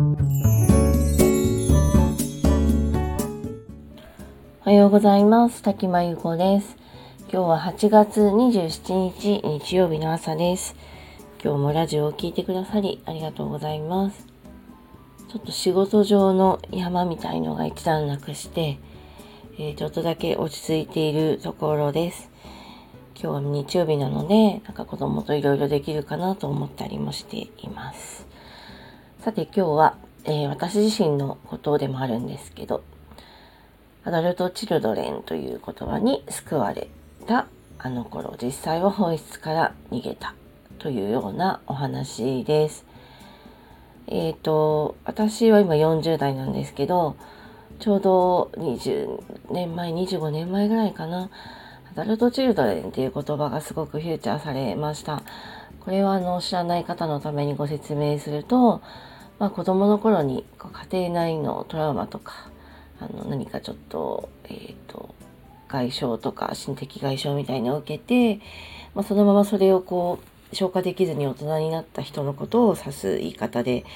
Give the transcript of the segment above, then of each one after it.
おはようございます。滝真由子です。今日は8月27日日曜日の朝です。今日もラジオを聴いてくださりありがとうございます。ちょっと仕事上の山みたいのが一段落して、えー、ちょっとだけ落ち着いているところです。今日は日曜日なので、なんか子供といろいろできるかなと思ったりもしています。さて今日は、えー、私自身のことでもあるんですけど、アダルト・チルドレンという言葉に救われたあの頃実際は本質から逃げたというようなお話です。えっ、ー、と私は今40代なんですけどちょうど20年前25年前ぐらいかなアダルト・チルドレンっていう言葉がすごくフューチャーされました。これはあの知らない方のためにご説明すると、まあ、子供の頃に家庭内のトラウマとかあの何かちょっと,、えーと、外傷とか心的外傷みたいなのを受けて、まあ、そのままそれをこう消化できずに大人になった人のことを指す言い方で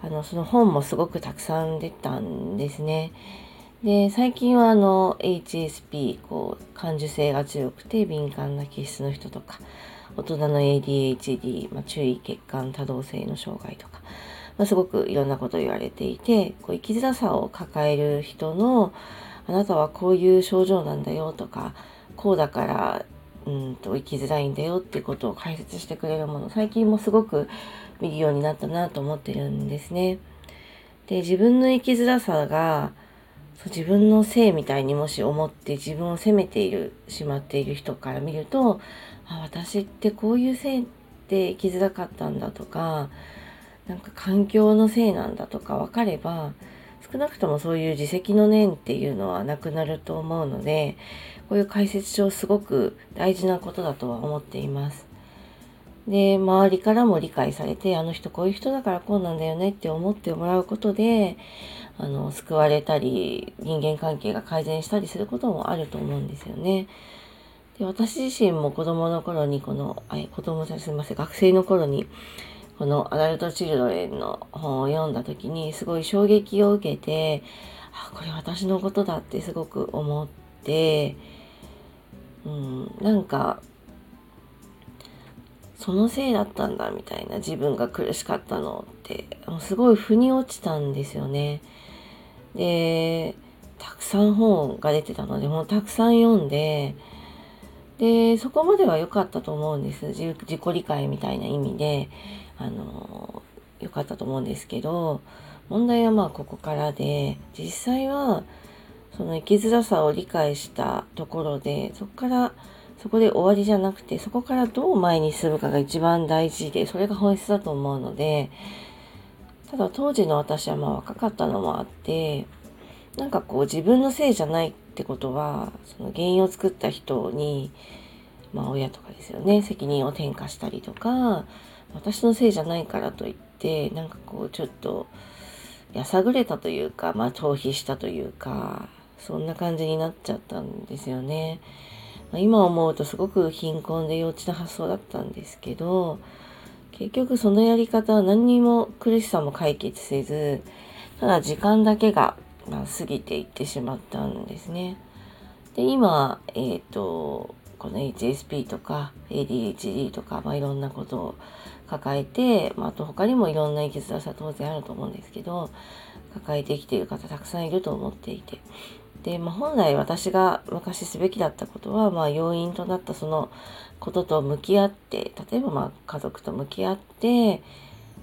あのその本もすごくたくさん出たんですね。で最近はあの HSP こう感受性が強くて敏感な気質の人とか大人の ADHD、まあ、注意欠陥多動性の障害とかまあ、すごくいろんなことを言われていてこう生きづらさを抱える人のあなたはこういう症状なんだよとかこうだからうんと生きづらいんだよっていうことを解説してくれるもの最近もすごく見るようになったなと思ってるんですね。で自分の生きづらさが自分のせいみたいにもし思って自分を責めているしまっている人から見るとあ私ってこういうせいで生きづらかったんだとかなんか環境のせいなんだとか分かれば少なくともそういう自責の念っていうのはなくなると思うのでこういう解説書すごく大事なことだとは思っています。で周りからも理解されてあの人こういう人だからこうなんだよねって思ってもらうことであの救われたり人間関係が改善したりすることもあると思うんですよね。で私自身も子供の頃にこのあ子供じゃすみません学生の頃にこのアダルト・チルドレンの本を読んだ時にすごい衝撃を受けてあこれ私のことだってすごく思ってうんなんかそのせいだったんだみたいな自分が苦しかったのってもうすごい腑に落ちたんですよね。でたくさん本が出てたのでもうたくさん読んででそこまでは良かったと思うんです自己理解みたいな意味であの良かったと思うんですけど問題はまあここからで実際はその生きづらさを理解したところでそこからそこで終わりじゃなくてそこからどう前に進むかが一番大事でそれが本質だと思うのでただ当時の私はまあ若かったのもあってなんかこう自分のせいじゃないってことはその原因を作った人にまあ親とかですよね責任を転嫁したりとか私のせいじゃないからといってなんかこうちょっとやさぐれたというかまあ逃避したというかそんな感じになっちゃったんですよね。まあ、今思うとすごく貧困で幼稚な発想だったんですけど結局そのやり方は何にも苦しさも解決せずただ時間だけが、まあ、過ぎていってしまったんですね。で今、えっ、ー、とこの HSP とか ADHD とか、まあ、いろんなことを抱えて、まあ、あと他にもいろんな生きづらさ当然あると思うんですけど抱えて生きている方たくさんいると思っていて。で、まあ、本来私が昔すべきだったことは、まあ、要因となったそのことと向き合って例えばま家族と向き合って、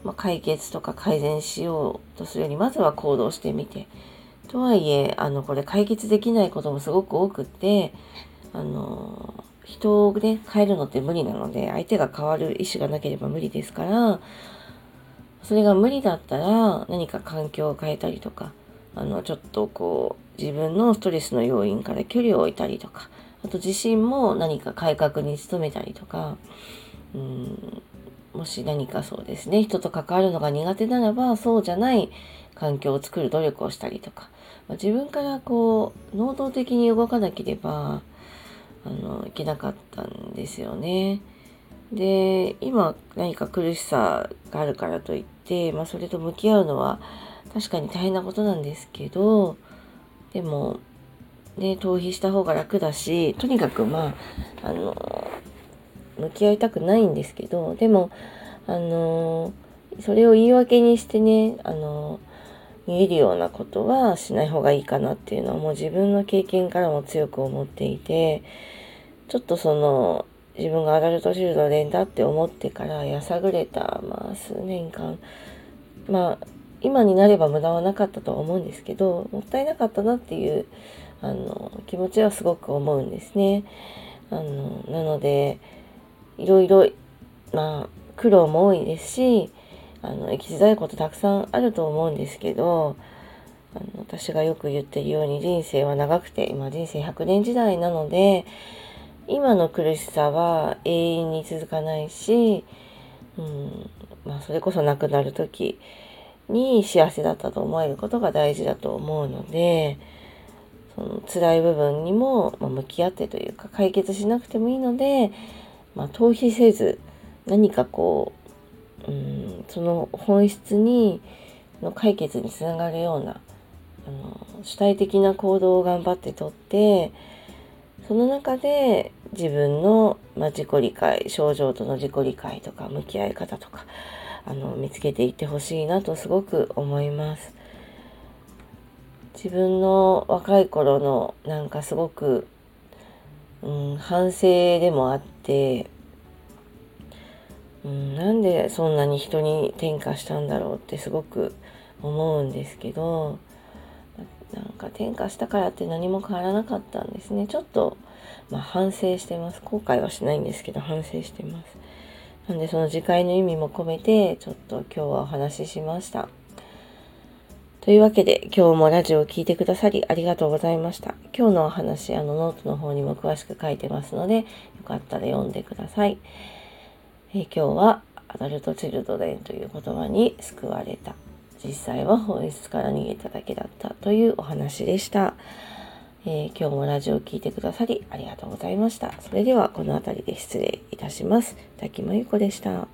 まあ、解決とか改善しようとするよりまずは行動してみて。とはいえあのこれ解決できないこともすごく多くってあの人をね変えるのって無理なので相手が変わる意思がなければ無理ですからそれが無理だったら何か環境を変えたりとかあのちょっとこう自分のストレスの要因から距離を置いたりとかあと自身も何か改革に努めたりとかうんもし何かそうですね人と関わるのが苦手ならばそうじゃない環境を作る努力をしたりとか、まあ、自分からこう能動的に動かなければあのいけなかったんですよね。で、今何か苦しさがあるからといって、まあそれと向き合うのは確かに大変なことなんですけど、でも、ね、逃避した方が楽だし、とにかくまあ、あの、向き合いたくないんですけど、でも、あの、それを言い訳にしてね、あの、見えるようなことはしない方がいいかなっていうのはもう自分の経験からも強く思っていて、ちょっとその、自分がアダルトチルドレンだって思ってからやさぐれた、まあ数年間、まあ今になれば無駄はなかったとは思うんですけど、もったいなかったなっていう、あの、気持ちはすごく思うんですね。あの、なので、いろいろ、まあ、苦労も多いですし、あの、生きづらいことたくさんあると思うんですけど、あの私がよく言ってるように人生は長くて、今人生100年時代なので、今の苦しさは永遠に続かないし、うん、まあそれこそ亡くなる時に幸せだったと思えることが大事だと思うので、その辛い部分にもま向き合ってというか解決しなくてもいいので、まあ、逃避せず何かこう、うん、その本質にの解決につながるようなあの主体的な行動を頑張ってとってその中で自分の、まあ、自己理解症状との自己理解とか向き合い方とかあの見つけていってほしいなとすごく思います。自分の若い頃のなんかすごく、うん、反省でもあって、うん、なんでそんなに人に転嫁したんだろうってすごく思うんですけどなんか転嫁したからって何も変わらなかったんですねちょっと、まあ、反省してます後悔はしないんですけど反省してますなんでその次回の意味も込めてちょっと今日はお話ししましたというわけで今日もラジオを聴いてくださりありがとうございました。今日のお話、あのノートの方にも詳しく書いてますので、よかったら読んでください。え、今日はアダルトチルドレンという言葉に救われた。実際は本質から逃げただけだったというお話でした。えー、今日もラジオを聴いてくださりありがとうございました。それではこの辺りで失礼いたします。滝真由子でした。